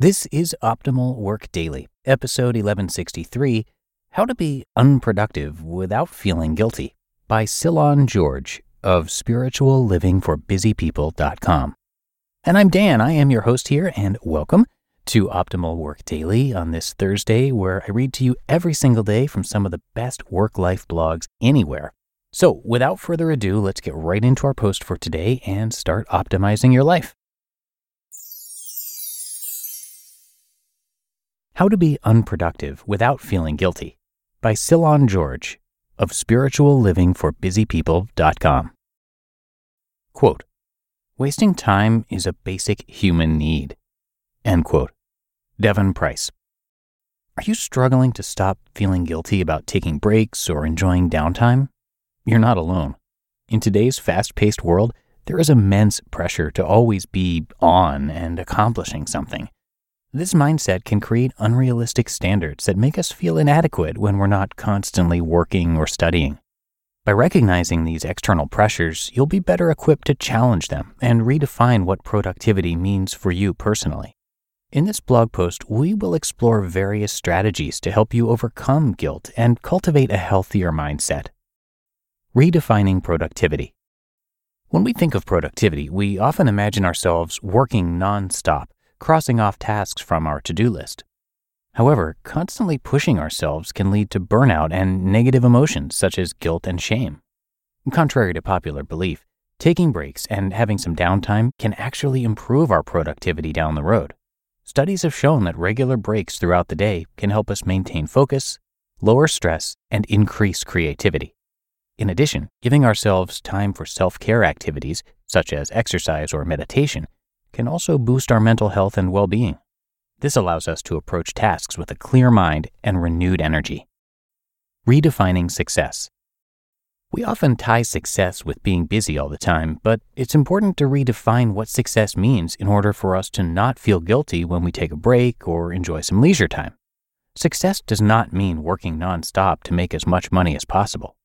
This is Optimal Work Daily, episode 1163 How to Be Unproductive Without Feeling Guilty by Cylon George of spirituallivingforbusypeople.com. And I'm Dan. I am your host here, and welcome to Optimal Work Daily on this Thursday, where I read to you every single day from some of the best work life blogs anywhere. So, without further ado, let's get right into our post for today and start optimizing your life. How to Be Unproductive Without Feeling Guilty by Cylon George of spirituallivingforbusypeople.com. Quote, Wasting time is a basic human need. End quote. Devon Price. Are you struggling to stop feeling guilty about taking breaks or enjoying downtime? You're not alone. In today's fast paced world, there is immense pressure to always be on and accomplishing something. This mindset can create unrealistic standards that make us feel inadequate when we're not constantly working or studying. By recognizing these external pressures, you'll be better equipped to challenge them and redefine what productivity means for you personally. In this blog post, we will explore various strategies to help you overcome guilt and cultivate a healthier mindset. Redefining productivity. When we think of productivity, we often imagine ourselves working nonstop crossing off tasks from our to do list. However, constantly pushing ourselves can lead to burnout and negative emotions such as guilt and shame. Contrary to popular belief, taking breaks and having some downtime can actually improve our productivity down the road. Studies have shown that regular breaks throughout the day can help us maintain focus, lower stress, and increase creativity. In addition, giving ourselves time for self care activities, such as exercise or meditation, can also boost our mental health and well being. This allows us to approach tasks with a clear mind and renewed energy. Redefining success. We often tie success with being busy all the time, but it's important to redefine what success means in order for us to not feel guilty when we take a break or enjoy some leisure time. Success does not mean working nonstop to make as much money as possible.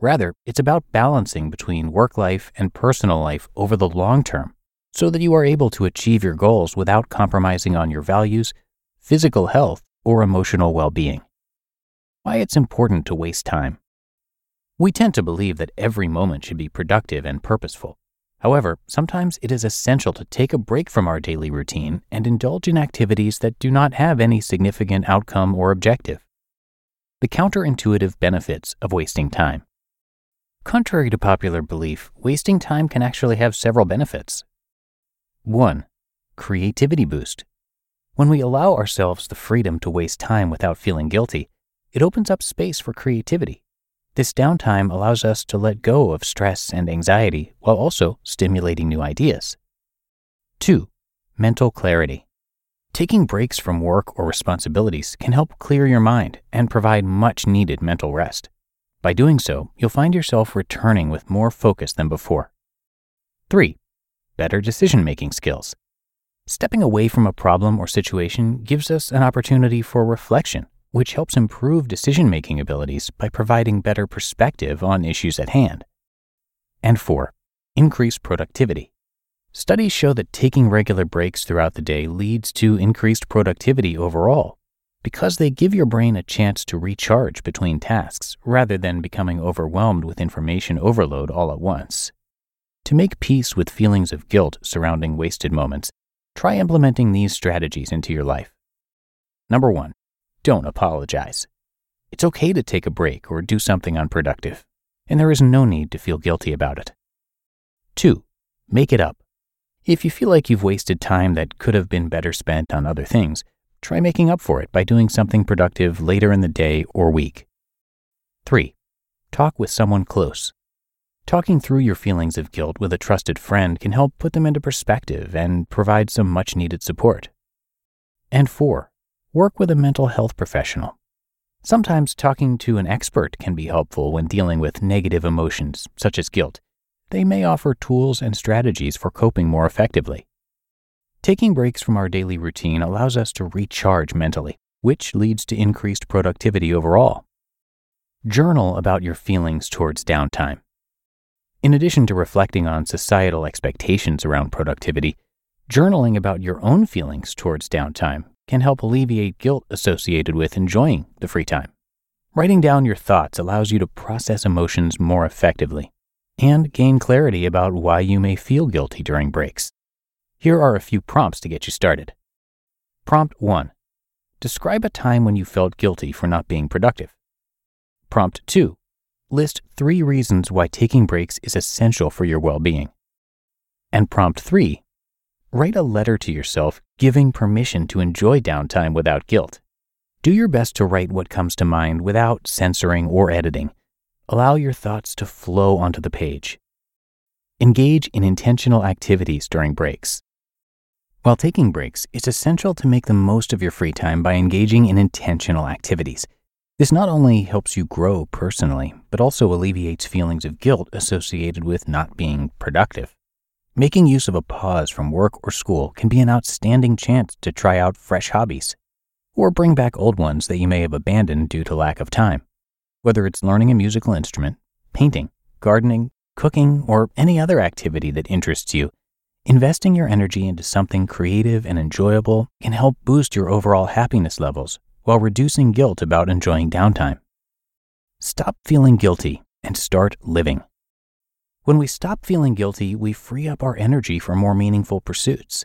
Rather, it's about balancing between work life and personal life over the long term so that you are able to achieve your goals without compromising on your values, physical health, or emotional well being. Why it's important to waste time. We tend to believe that every moment should be productive and purposeful. However, sometimes it is essential to take a break from our daily routine and indulge in activities that do not have any significant outcome or objective. The counterintuitive benefits of wasting time. Contrary to popular belief, wasting time can actually have several benefits. 1. Creativity boost. When we allow ourselves the freedom to waste time without feeling guilty, it opens up space for creativity. This downtime allows us to let go of stress and anxiety while also stimulating new ideas. 2. Mental clarity. Taking breaks from work or responsibilities can help clear your mind and provide much needed mental rest. By doing so, you'll find yourself returning with more focus than before. 3 better decision making skills. Stepping away from a problem or situation gives us an opportunity for reflection, which helps improve decision making abilities by providing better perspective on issues at hand. And four, increase productivity. Studies show that taking regular breaks throughout the day leads to increased productivity overall because they give your brain a chance to recharge between tasks rather than becoming overwhelmed with information overload all at once. To make peace with feelings of guilt surrounding wasted moments, Try implementing these strategies into your life. Number one, don't apologize. It's okay to take a break or do something unproductive, and there is no need to feel guilty about it. Two, make it up. If you feel like you've wasted time that could have been better spent on other things, try making up for it by doing something productive later in the day or week. 3. Talk with someone close. Talking through your feelings of guilt with a trusted friend can help put them into perspective and provide some much needed support. And 4. Work with a mental health professional. Sometimes talking to an expert can be helpful when dealing with negative emotions, such as guilt. They may offer tools and strategies for coping more effectively. Taking breaks from our daily routine allows us to recharge mentally, which leads to increased productivity overall. Journal about your feelings towards downtime. In addition to reflecting on societal expectations around productivity, journaling about your own feelings towards downtime can help alleviate guilt associated with enjoying the free time. Writing down your thoughts allows you to process emotions more effectively and gain clarity about why you may feel guilty during breaks. Here are a few prompts to get you started. Prompt 1 Describe a time when you felt guilty for not being productive. Prompt 2 List three reasons why taking breaks is essential for your well being. And prompt 3 Write a letter to yourself giving permission to enjoy downtime without guilt. Do your best to write what comes to mind without censoring or editing. Allow your thoughts to flow onto the page. Engage in intentional activities during breaks. While taking breaks, it's essential to make the most of your free time by engaging in intentional activities. This not only helps you grow personally, but also alleviates feelings of guilt associated with not being productive. Making use of a pause from work or school can be an outstanding chance to try out fresh hobbies or bring back old ones that you may have abandoned due to lack of time. Whether it's learning a musical instrument, painting, gardening, cooking, or any other activity that interests you, Investing your energy into something creative and enjoyable can help boost your overall happiness levels while reducing guilt about enjoying downtime. Stop feeling guilty and start living. When we stop feeling guilty, we free up our energy for more meaningful pursuits.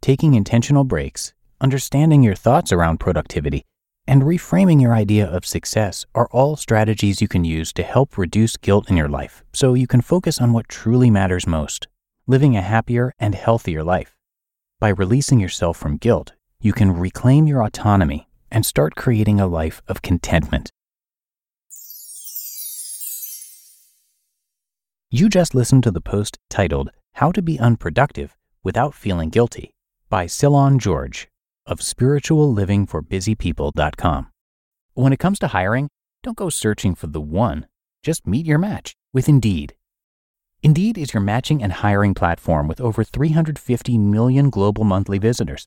Taking intentional breaks, understanding your thoughts around productivity, and reframing your idea of success are all strategies you can use to help reduce guilt in your life so you can focus on what truly matters most living a happier and healthier life. By releasing yourself from guilt, you can reclaim your autonomy and start creating a life of contentment. You just listened to the post titled How to Be Unproductive Without Feeling Guilty by Cylon George of spirituallivingforbusypeople.com. When it comes to hiring, don't go searching for the one, just meet your match with Indeed. Indeed is your matching and hiring platform with over 350 million global monthly visitors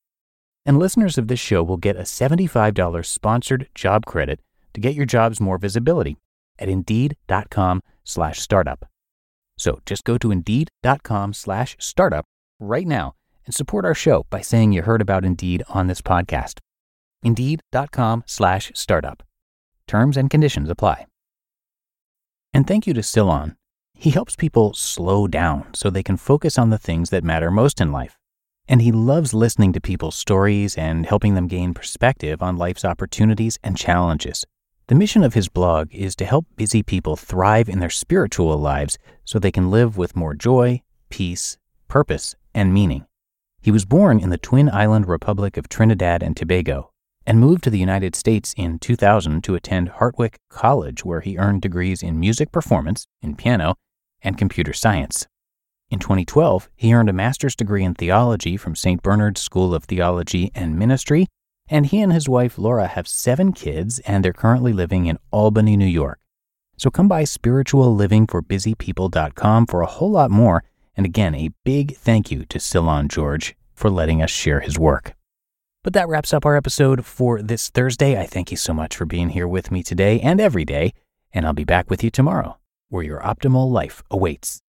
And listeners of this show will get a $75 sponsored job credit to get your jobs more visibility at indeed.com slash startup. So just go to indeed.com slash startup right now and support our show by saying you heard about Indeed on this podcast. Indeed.com slash startup. Terms and conditions apply. And thank you to Cylon he helps people slow down so they can focus on the things that matter most in life. And he loves listening to people's stories and helping them gain perspective on life's opportunities and challenges. The mission of his blog is to help busy people thrive in their spiritual lives so they can live with more joy, peace, purpose, and meaning. He was born in the Twin Island Republic of Trinidad and Tobago and moved to the United States in 2000 to attend Hartwick College, where he earned degrees in music performance, in piano, and computer science. In 2012, he earned a master's degree in theology from St. Bernard's School of Theology and Ministry, and he and his wife Laura have seven kids, and they're currently living in Albany, New York. So come by spirituallivingforbusypeople.com for a whole lot more, and again, a big thank you to Cylon George for letting us share his work. But that wraps up our episode for this Thursday. I thank you so much for being here with me today and every day, and I'll be back with you tomorrow, where your optimal life awaits.